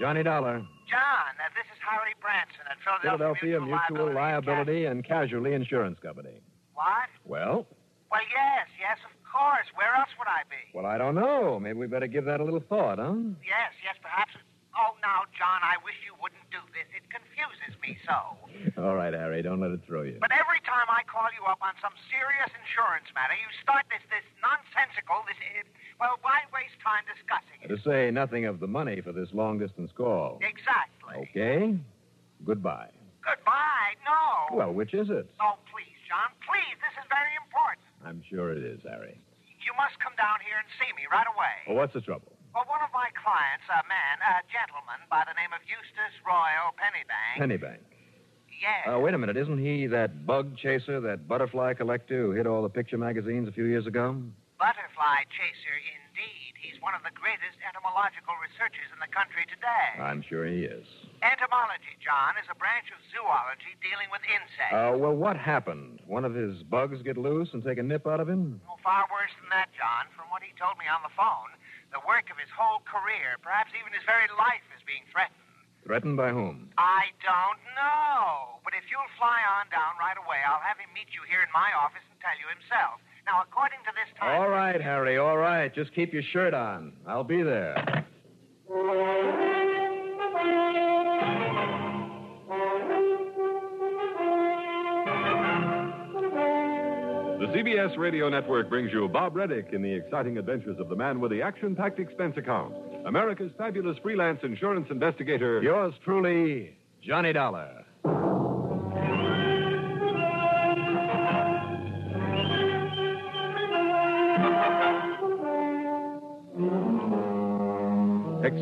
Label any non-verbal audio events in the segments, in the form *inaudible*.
Johnny Dollar. John, uh, this is Harry Branson at Philadelphia, Philadelphia Mutual Liability and and Casualty Insurance Company. What? Well, Well, yes, yes, of course. Where else would I be? well, I don't know. Maybe we better give that a little thought, huh? Yes, yes, perhaps. Oh, now, John, I wish you wouldn't do this. It confuses me so. *laughs* All right, Harry, don't let it throw you. But every time I call you up on some serious insurance matter, you start this this nonsensical, this. Uh, well, why waste time discussing it? To say nothing of the money for this long distance call. Exactly. Okay? Goodbye. Goodbye. No. Well, which is it? Oh, please, John, please. This is very important. I'm sure it is, Harry. You must come down here and see me right away. Well, what's the trouble? Well, one of my clients, a man, a gentleman by the name of Eustace Royal Pennybank. Pennybank. yes. Uh, wait a minute. Isn't he that bug chaser, that butterfly collector who hit all the picture magazines a few years ago? Butterfly chaser, indeed. He's one of the greatest entomological researchers in the country today. I'm sure he is. Entomology, John, is a branch of zoology dealing with insects. Uh, well, what happened? One of his bugs get loose and take a nip out of him? Oh, far worse than that, John. From what he told me on the phone, the work of his whole career, perhaps even his very life, is being threatened. Threatened by whom? I don't know. But if you'll fly on down right away, I'll have him meet you here in my office and tell you himself. Now, according to this time. All right, Harry, all right. Just keep your shirt on. I'll be there. The CBS Radio Network brings you Bob Readick in the exciting adventures of the man with the action packed expense account, America's fabulous freelance insurance investigator. Yours truly, Johnny Dollar.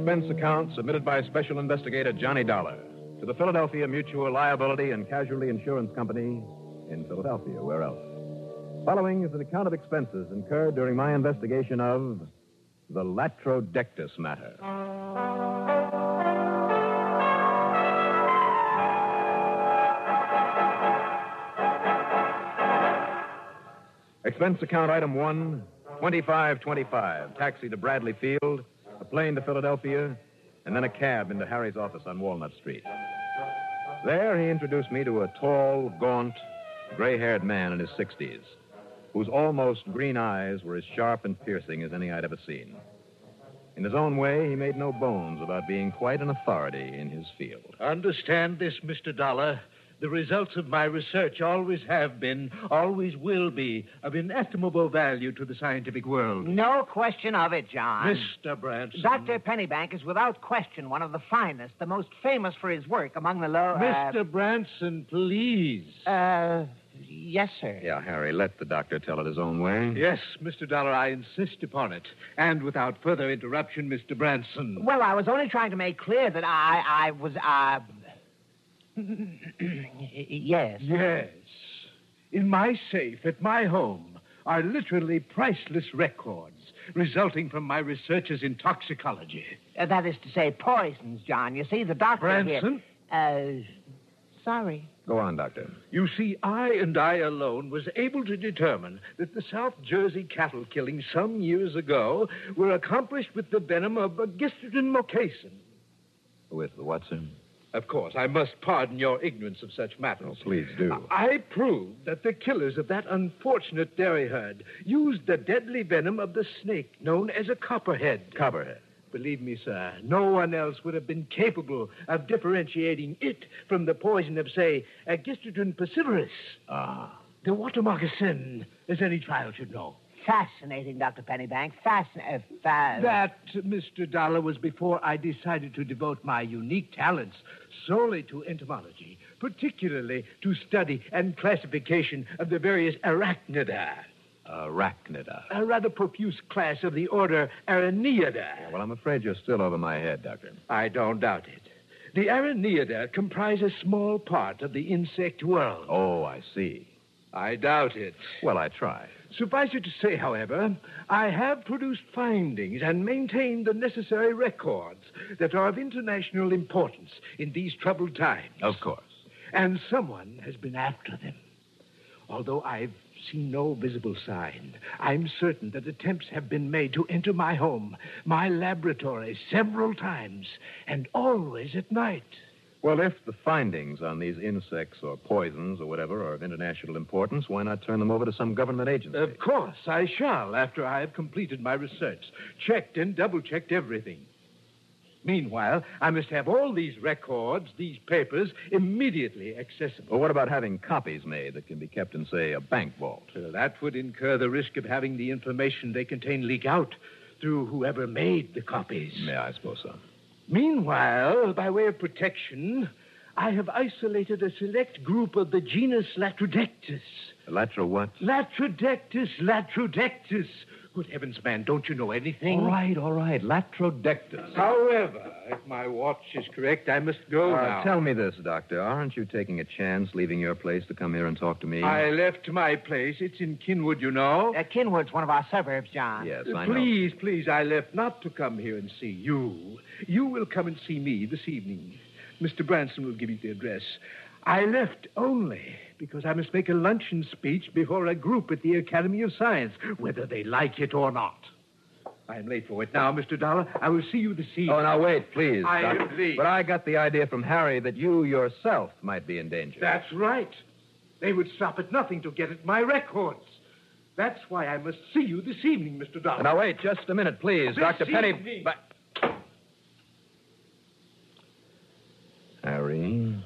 Expense account submitted by Special Investigator Johnny Dollar to the Philadelphia Mutual Liability and Casualty Insurance Company in Philadelphia. Where else? Following is an account of expenses incurred during my investigation of the Latrodectus matter. Expense account item one, 2525. Taxi to Bradley Field, a plane to Philadelphia, and then a cab into Harry's office on Walnut Street. There, he introduced me to a tall, gaunt, gray haired man in his 60s, whose almost green eyes were as sharp and piercing as any I'd ever seen. In his own way, he made no bones about being quite an authority in his field. Understand this, Mr. Dollar. The results of my research always have been, always will be, of inestimable value to the scientific world. No question of it, John. Mr. Branson. Dr. Pennybank is without question one of the finest, the most famous for his work among the low. Mr. Branson, please. Uh, uh, yes, sir. Yeah, Harry, let the doctor tell it his own way. Yes, Mr. Dollar, I insist upon it. And without further interruption, Mr. Branson. Well, I was only trying to make clear that I, I was, uh. *clears throat* yes. Yes. In my safe at my home are literally priceless records resulting from my researches in toxicology. Uh, that is to say, poisons, John. You see, the doctor Branson? here. Uh, sorry. Go on, Doctor. You see, I and I alone was able to determine that the South Jersey cattle killings some years ago were accomplished with the venom of Gistrodon mocasin. With what, sir? Of course, I must pardon your ignorance of such matters. Oh, please do. I proved that the killers of that unfortunate dairy herd used the deadly venom of the snake known as a copperhead. Copperhead. Believe me, sir, no one else would have been capable of differentiating it from the poison of, say, Agkistrodon piscivorus. Ah. The water moccasin, as any child should know. Fascinating, Dr. Pennybank. Fascinating. Uh, fa- That, Mr. Dollar, was before I decided to devote my unique talents solely to entomology, particularly to study and classification of the various arachnida, Arachnida. a rather profuse class of the order Araneida. Well, I'm afraid you're still over my head, Doctor. I don't doubt it. The Araneida comprise a small part of the insect world. Oh, I see. I doubt it. Well, I try. Suffice it to say, however, I have produced findings and maintained the necessary records that are of international importance in these troubled times. Of course. And someone has been after them. Although I've seen no visible sign. I'm certain that attempts have been made to enter my home, my laboratory, several times, and always at night. Well, if the findings on these insects or poisons or whatever are of international importance, why not turn them over to some government agency? Of course, I shall after I have completed my research, checked and double checked everything. Meanwhile, I must have all these records, these papers, immediately accessible. Well, what about having copies made that can be kept in, say, a bank vault? Uh, that would incur the risk of having the information they contain leak out through whoever made the copies. Yeah, I suppose so. Meanwhile, by way of protection, I have isolated a select group of the genus Latrodectus. Latra what? Latrodectus, Latrodectus. Good heavens, man, don't you know anything? All right, all right. Latrodectus. However, if my watch is correct, I must go Uh, now. tell me this, Doctor. Aren't you taking a chance leaving your place to come here and talk to me? I left my place. It's in Kinwood, you know. Uh, Kinwood's one of our suburbs, John. Yes, I know. please, please, I left not to come here and see you. You will come and see me this evening. Mr. Branson will give you the address. I left only because I must make a luncheon speech before a group at the Academy of Science, whether they like it or not. I'm late for it now, Mr. Dollar. I will see you this evening. Oh, now wait, please. I Doctor. But I got the idea from Harry that you yourself might be in danger. That's right. They would stop at nothing to get at my records. That's why I must see you this evening, Mr. Dollar. Now wait, just a minute, please, This Doctor Penny. But... Harry,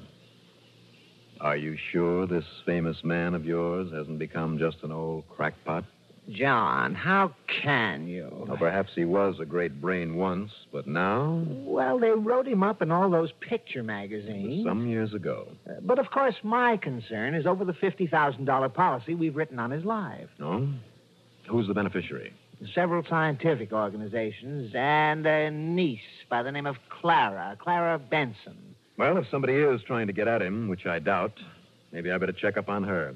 are you sure this famous man of yours hasn't become just an old crackpot? John, how can you? Well, perhaps he was a great brain once, but now, Well, they wrote him up in all those picture magazines. some years ago. Uh, But of course, my concern is over the $50,000 policy we've written on his life. No? Who's the beneficiary? Several scientific organizations and a niece by the name of Clara, Clara Benson. Well, if somebody is trying to get at him, which I doubt, maybe I better check up on her.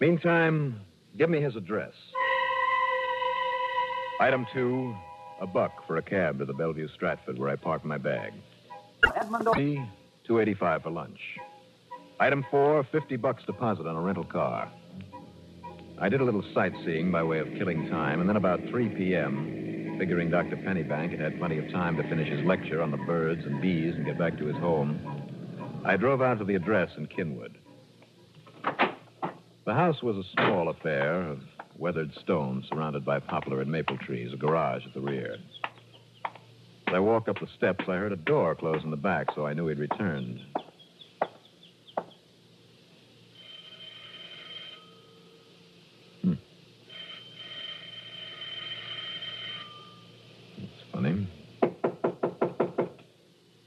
Meantime, give me his address. Item two, a buck for a cab to the Bellevue Stratford where I parked my bag. Three, 285 for lunch. Item four, 50 bucks deposit on a rental car. I did a little sightseeing by way of killing time, and then about 3 p.m., figuring Dr. Pennybank had had plenty of time to finish his lecture on the birds and bees and get back to his home, I drove out to the address in Kinwood. The house was a small affair of weathered stone surrounded by poplar and maple trees, a garage at the rear. As I walked up the steps, I heard a door close in the back, so I knew he'd returned.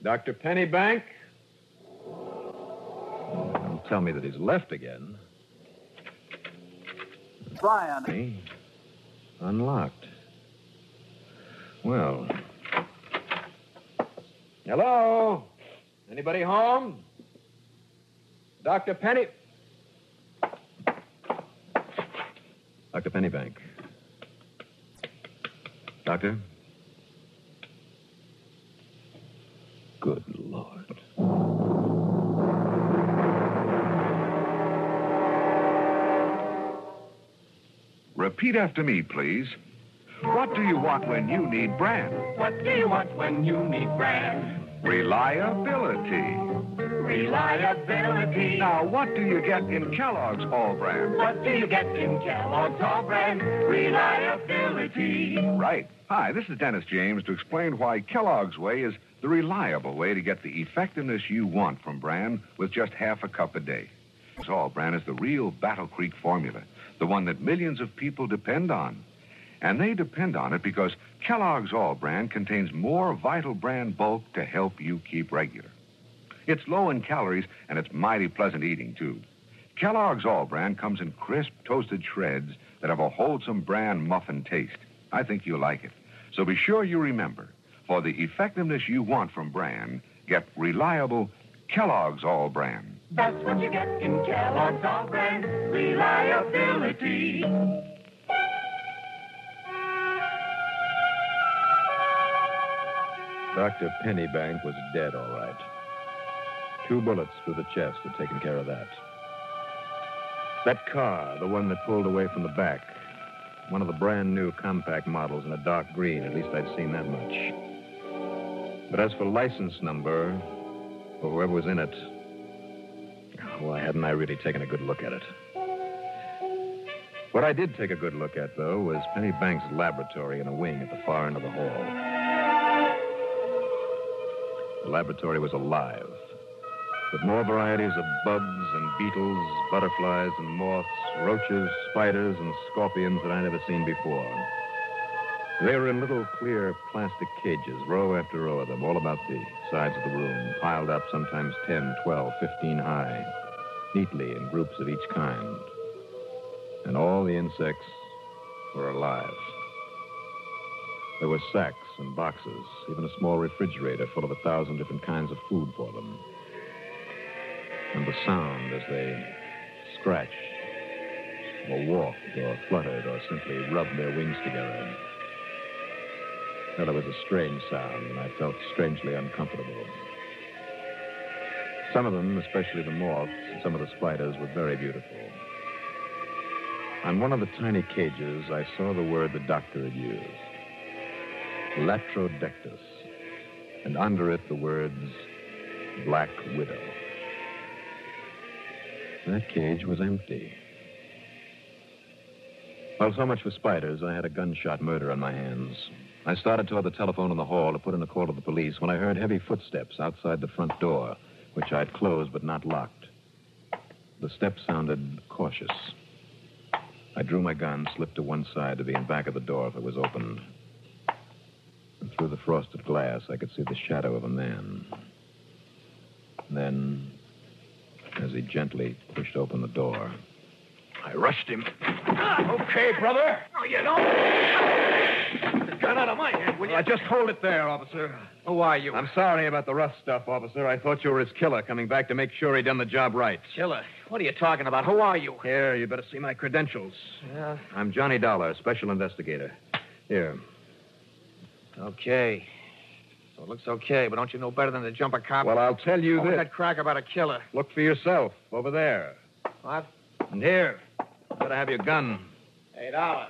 Dr. Pennybank? Don't tell me that he's left again. Try on Unlocked. Well. Hello? Anybody home? Dr. Penny. Dr. Pennybank. Doctor? Repeat after me, please. What do you want when you need brand? What do you want when you need brand? Reliability. Reliability. Now, what do you get in Kellogg's All-Bran? What do you get in Kellogg's All-Bran? Reliability. Right. Hi, this is Dennis James to explain why Kellogg's Way is the reliable way to get the effectiveness you want from brand with just half a cup a day. All-Bran is the real Battle Creek formula, the one that millions of people depend on. And they depend on it because Kellogg's All-Bran contains more vital brand bulk to help you keep regular. It's low in calories and it's mighty pleasant eating, too. Kellogg's All-Bran comes in crisp, toasted shreds that have a wholesome bran muffin taste. I think you'll like it. So be sure you remember, for the effectiveness you want from bran, get reliable Kellogg's All-Bran. That's what you get in Kellogg's All-Bran. Reliability. Dr. Pennybank was dead, all right. Two bullets through the chest had taken care of that. That car, the one that pulled away from the back. One of the brand new compact models in a dark green. At least I'd seen that much. But as for license number, or whoever was in it, why hadn't I really taken a good look at it? What I did take a good look at, though, was Pennybank's laboratory in a wing at the far end of the hall. The laboratory was alive, with more varieties of bugs and beetles, butterflies and moths, roaches, spiders, and scorpions that I'd never seen before. They were in little clear plastic cages, row after row of them, all about the sides of the room, piled up sometimes 10, 12, 15 high, neatly in groups of each kind. And all the insects were alive. There were sacks and boxes, even a small refrigerator full of a thousand different kinds of food for them. And the sound as they scratched, or walked, or fluttered, or simply rubbed their wings together. Well, it was a strange sound, and I felt strangely uncomfortable. Some of them, especially the moths and some of the spiders, were very beautiful. On one of the tiny cages, I saw the word the doctor had used Latrodectus. And under it, the words Black Widow. That cage was empty. Well, so much for spiders. I had a gunshot murder on my hands. I started toward the telephone in the hall to put in a call to the police when I heard heavy footsteps outside the front door, which I'd closed but not locked. The steps sounded cautious. I drew my gun, slipped to one side to be in back of the door if it was opened. And through the frosted glass, I could see the shadow of a man. Then, as he gently pushed open the door, I rushed him. Ah, okay, brother. Oh, you don't. Gun out of my hand, will you? Uh, just hold it there, officer. Oh, Who are you? I'm sorry about the rough stuff, officer. I thought you were his killer, coming back to make sure he'd done the job right. Killer. What are you talking about? Who are you? Here, you better see my credentials. Yeah. I'm Johnny Dollar, special investigator. Here. Okay. So it looks okay, but don't you know better than to jump a cop? Well, I'll tell you oh, was this. that crack about a killer? Look for yourself, over there. What? And here. Better have your gun. Hey, Dollar.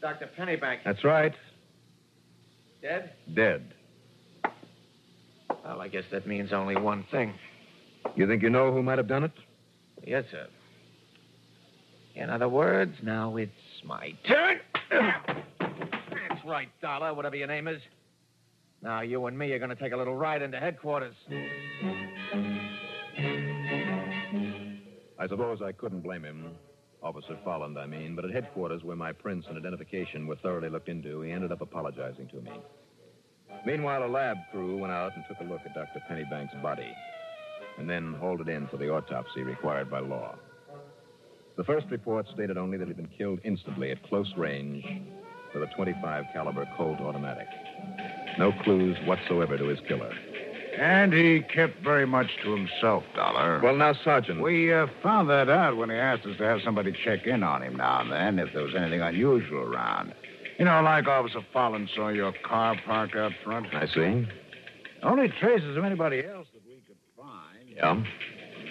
Dr. Pennybank. That's right. Dead? Dead. Well, I guess that means only one thing. You think you know who might have done it? Yes, sir. In other words, now it's my turn. That's right, Dollar, whatever your name is. Now, you and me are going to take a little ride into headquarters. I suppose I couldn't blame him. Officer Folland, I mean. But at headquarters, where my prints and identification were thoroughly looked into, he ended up apologizing to me. Meanwhile, a lab crew went out and took a look at Dr. Pennybank's body, and then hauled it in for the autopsy required by law. The first report stated only that he'd been killed instantly at close range with a 25 caliber Colt automatic. No clues whatsoever to his killer. And he kept very much to himself, Dollar. Well, now, Sergeant. we uh, found that out when he asked us to have somebody check in on him now and then if there was anything unusual around. You know, like Officer Folland saw your car parked out front. I see. Only traces of anybody else that we could find. Yeah.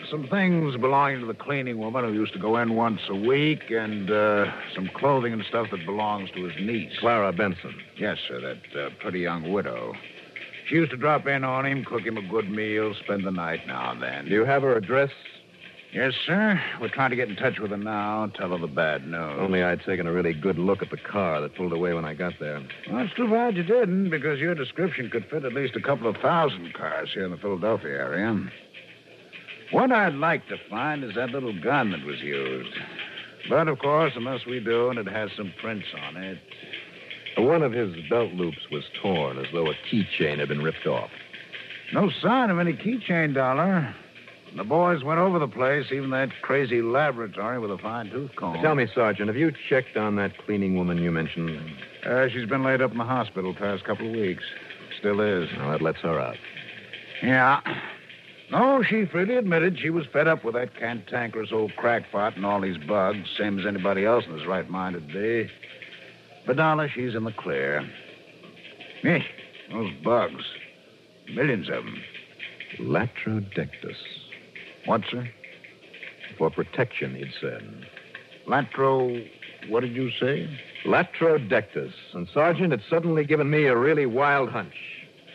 Some things belonging to the cleaning woman who used to go in once a week, and uh, some clothing and stuff that belongs to his niece. Clara Benson. Yes, sir, that uh, pretty young widow. She used to drop in on him, cook him a good meal, spend the night now and then. Do you have her address? Yes, sir. We're trying to get in touch with her now, tell her the bad news. Only I'd taken a really good look at the car that pulled away when I got there. Well, it's too bad you didn't, because your description could fit at least a couple of thousand cars here in the Philadelphia area. What I'd like to find is that little gun that was used. But, of course, unless we do and it has some prints on it. One of his belt loops was torn, as though a keychain had been ripped off. No sign of any keychain dollar. The boys went over the place, even that crazy laboratory with a fine tooth comb. Tell me, Sergeant, have you checked on that cleaning woman you mentioned? Uh, she's been laid up in the hospital the past couple of weeks. Still is. Well, that lets her out. Yeah. No, she freely admitted she was fed up with that cantankerous old crackpot and all these bugs, same as anybody else in his right mind would be. Dollar, she's in the clear. Hey, those bugs. Millions of them. Latrodectus. What, sir? for protection, he'd said. Latro, what did you say? Latrodectus. And, Sergeant, it's suddenly given me a really wild hunch.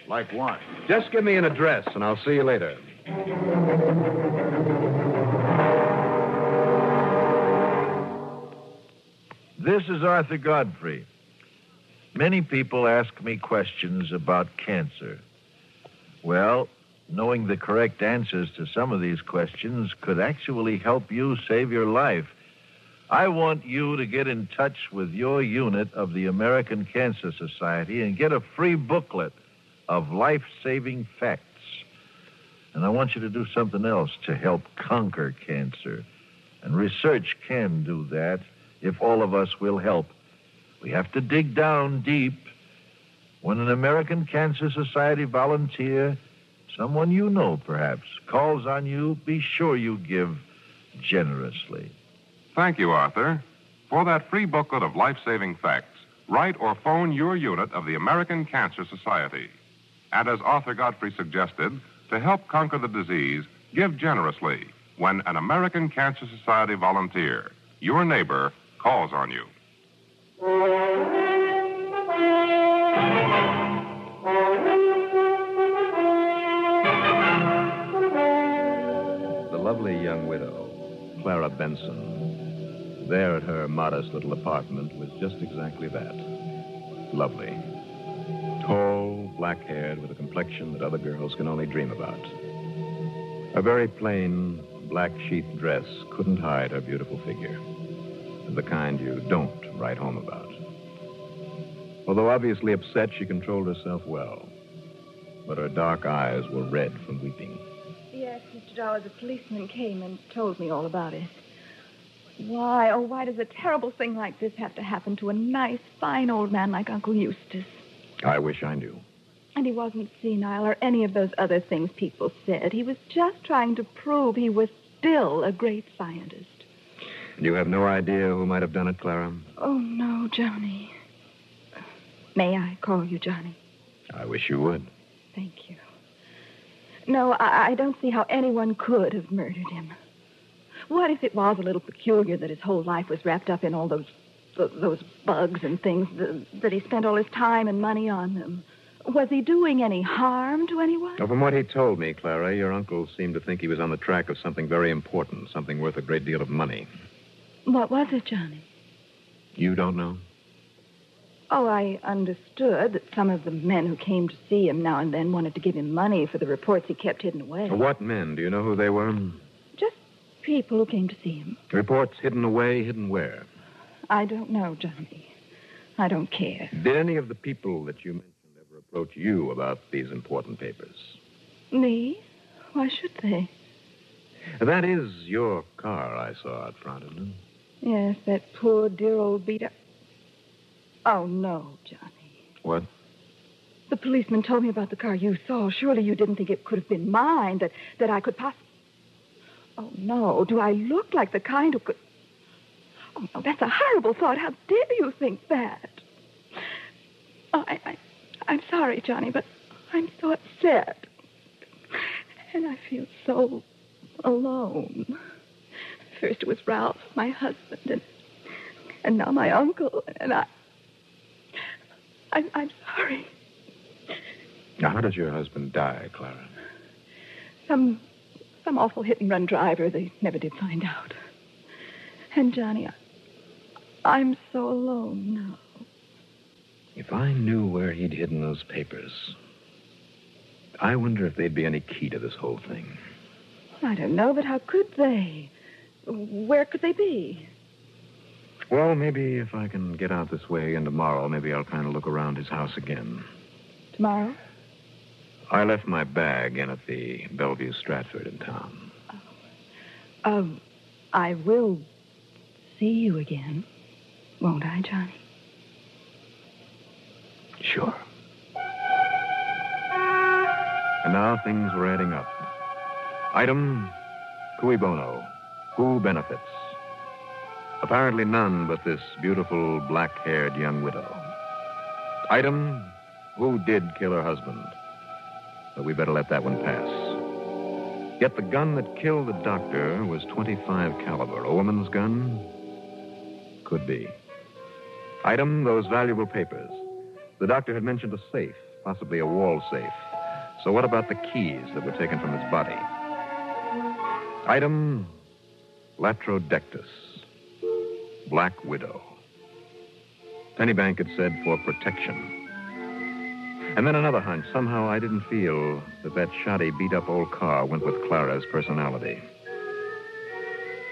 Like what? Just give me an address, and I'll see you later. This is Arthur Godfrey. Many people ask me questions about cancer. Well, knowing the correct answers to some of these questions could actually help you save your life. I want you to get in touch with your unit of the American Cancer Society and get a free booklet of life saving facts. And I want you to do something else to help conquer cancer. And research can do that if all of us will help. We have to dig down deep. When an American Cancer Society volunteer, someone you know perhaps, calls on you, be sure you give generously. Thank you, Arthur. For that free booklet of life saving facts, write or phone your unit of the American Cancer Society. And as Arthur Godfrey suggested, to help conquer the disease, give generously when an American Cancer Society volunteer, your neighbor, calls on you. The lovely young widow, Clara Benson, there at her modest little apartment was just exactly that. Lovely. Tall, black haired, with a complexion that other girls can only dream about. A very plain black sheath dress couldn't hide her beautiful figure. The kind you don't write home about. Although obviously upset, she controlled herself well. But her dark eyes were red from weeping. Yes, Mr. Dollar, the policeman came and told me all about it. Why, oh, why does a terrible thing like this have to happen to a nice, fine old man like Uncle Eustace? I wish I knew. And he wasn't senile or any of those other things people said. He was just trying to prove he was still a great scientist. You have no idea who might have done it, Clara? Oh, no, Johnny. May I call you Johnny? I wish you would. Thank you. No, I, I don't see how anyone could have murdered him. What if it was a little peculiar that his whole life was wrapped up in all those th- those bugs and things that, that he spent all his time and money on them? Was he doing any harm to anyone? Well, from what he told me, Clara, your uncle seemed to think he was on the track of something very important, something worth a great deal of money. What was it, Johnny? You don't know? Oh, I understood that some of the men who came to see him now and then wanted to give him money for the reports he kept hidden away. What men? Do you know who they were? Just people who came to see him. Reports hidden away, hidden where? I don't know, Johnny. I don't care. Did any of the people that you mentioned ever approach you about these important papers? Me? Why should they? That is your car I saw out front, isn't it? Yes, that poor, dear old beat up. Oh, no, Johnny. What? The policeman told me about the car you saw. Surely you didn't think it could have been mine, that, that I could possibly. Oh, no. Do I look like the kind who could. Oh, no, that's a horrible thought. How dare you think that? Oh, I, I, I'm sorry, Johnny, but I'm so upset. And I feel so alone. First it was Ralph, my husband, and, and now my uncle, and I. I'm, I'm sorry. Now, how does your husband die, Clara? Some, some awful hit and run driver. They never did find out. And Johnny, I, I'm so alone now. If I knew where he'd hidden those papers, I wonder if there'd be any key to this whole thing. I don't know, but how could they? Where could they be? Well, maybe if I can get out this way and tomorrow, maybe I'll kind of look around his house again. Tomorrow? I left my bag in at the Bellevue Stratford in town. Um, I will see you again, won't I, Johnny? Sure. And now things were adding up. Item, cui bono. Who benefits? Apparently none but this beautiful black-haired young widow. Item, who did kill her husband? But we better let that one pass. Yet the gun that killed the doctor was 25 caliber. A woman's gun? Could be. Item, those valuable papers. The doctor had mentioned a safe, possibly a wall safe. So what about the keys that were taken from his body? Item, Latrodectus, Black Widow. Pennybank had said for protection. And then another hunch. Somehow I didn't feel that that shoddy, beat up old car went with Clara's personality.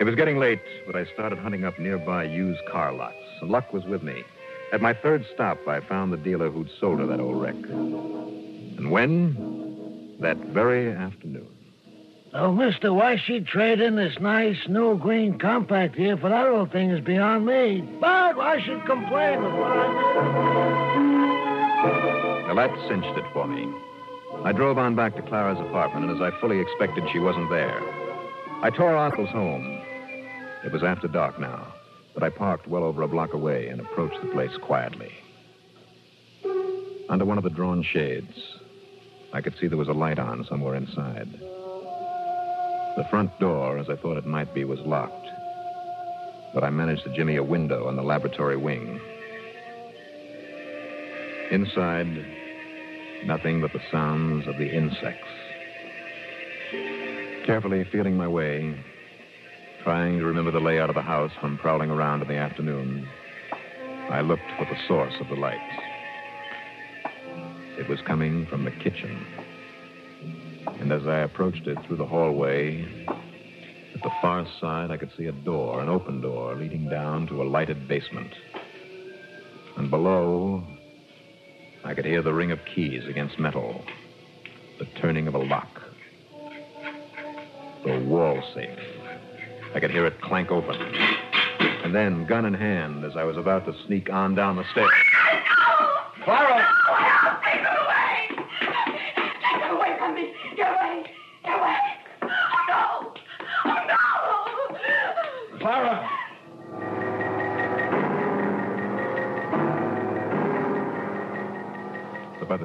It was getting late, but I started hunting up nearby used car lots, luck was with me. At my third stop, I found the dealer who'd sold her that old wreck. And when? That very afternoon. Oh, mister, why she'd trade in this nice new green compact here for that old thing is beyond me. But why should complain I Well, that cinched it for me. I drove on back to Clara's apartment, and as I fully expected, she wasn't there. I tore Uncle's home. It was after dark now, but I parked well over a block away and approached the place quietly. Under one of the drawn shades, I could see there was a light on somewhere inside. The front door, as I thought it might be, was locked. But I managed to jimmy a window in the laboratory wing. Inside, nothing but the sounds of the insects. Carefully feeling my way, trying to remember the layout of the house from prowling around in the afternoon, I looked for the source of the light. It was coming from the kitchen. And as I approached it through the hallway, at the far side, I could see a door, an open door, leading down to a lighted basement. And below, I could hear the ring of keys against metal, the turning of a lock. The wall safe. I could hear it clank open. And then, gun in hand, as I was about to sneak on down the stairs. Clara!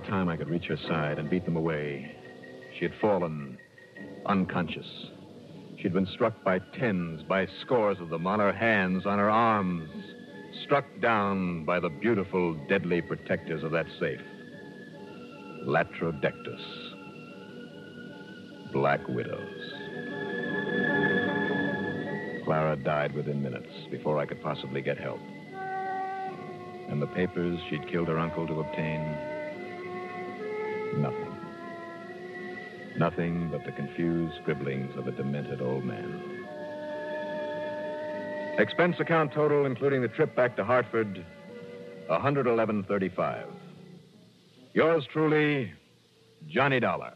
Time I could reach her side and beat them away, she had fallen unconscious. She'd been struck by tens, by scores of them, on her hands, on her arms, struck down by the beautiful, deadly protectors of that safe. Latrodectus. Black widows. Clara died within minutes before I could possibly get help. And the papers she'd killed her uncle to obtain Nothing. Nothing but the confused scribblings of a demented old man. Expense account total, including the trip back to Hartford, 111.35. Yours truly, Johnny Dollar.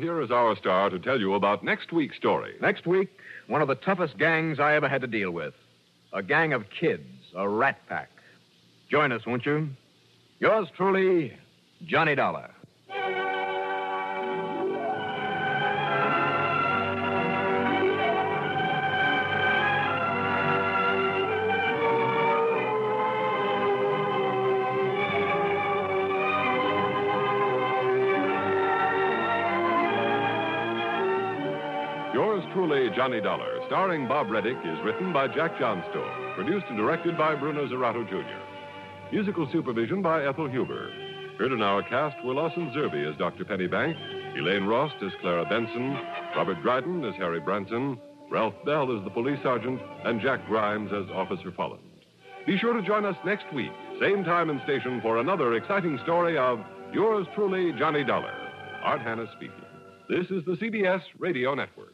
Here is our star to tell you about next week's story. Next week, one of the toughest gangs I ever had to deal with. A gang of kids, a rat pack. Join us, won't you? Yours truly, Johnny Dollar. Truly, Johnny Dollar, starring Bob Readick, is written by Jack Johnstone, produced and directed by Bruno Zirato Jr. Musical supervision by Ethel Huber. Heard in our cast were Lawson Zerbe as Dr. Pennybank, Elaine Rost as Clara Benson, Robert Dryden as Harry Branson, Ralph Bell as the police sergeant, and Jack Grimes as Officer Folland. Be sure to join us next week, same time and station, for another exciting story of Yours truly, Johnny Dollar. Art Hanna speaking. This is the CBS Radio Network.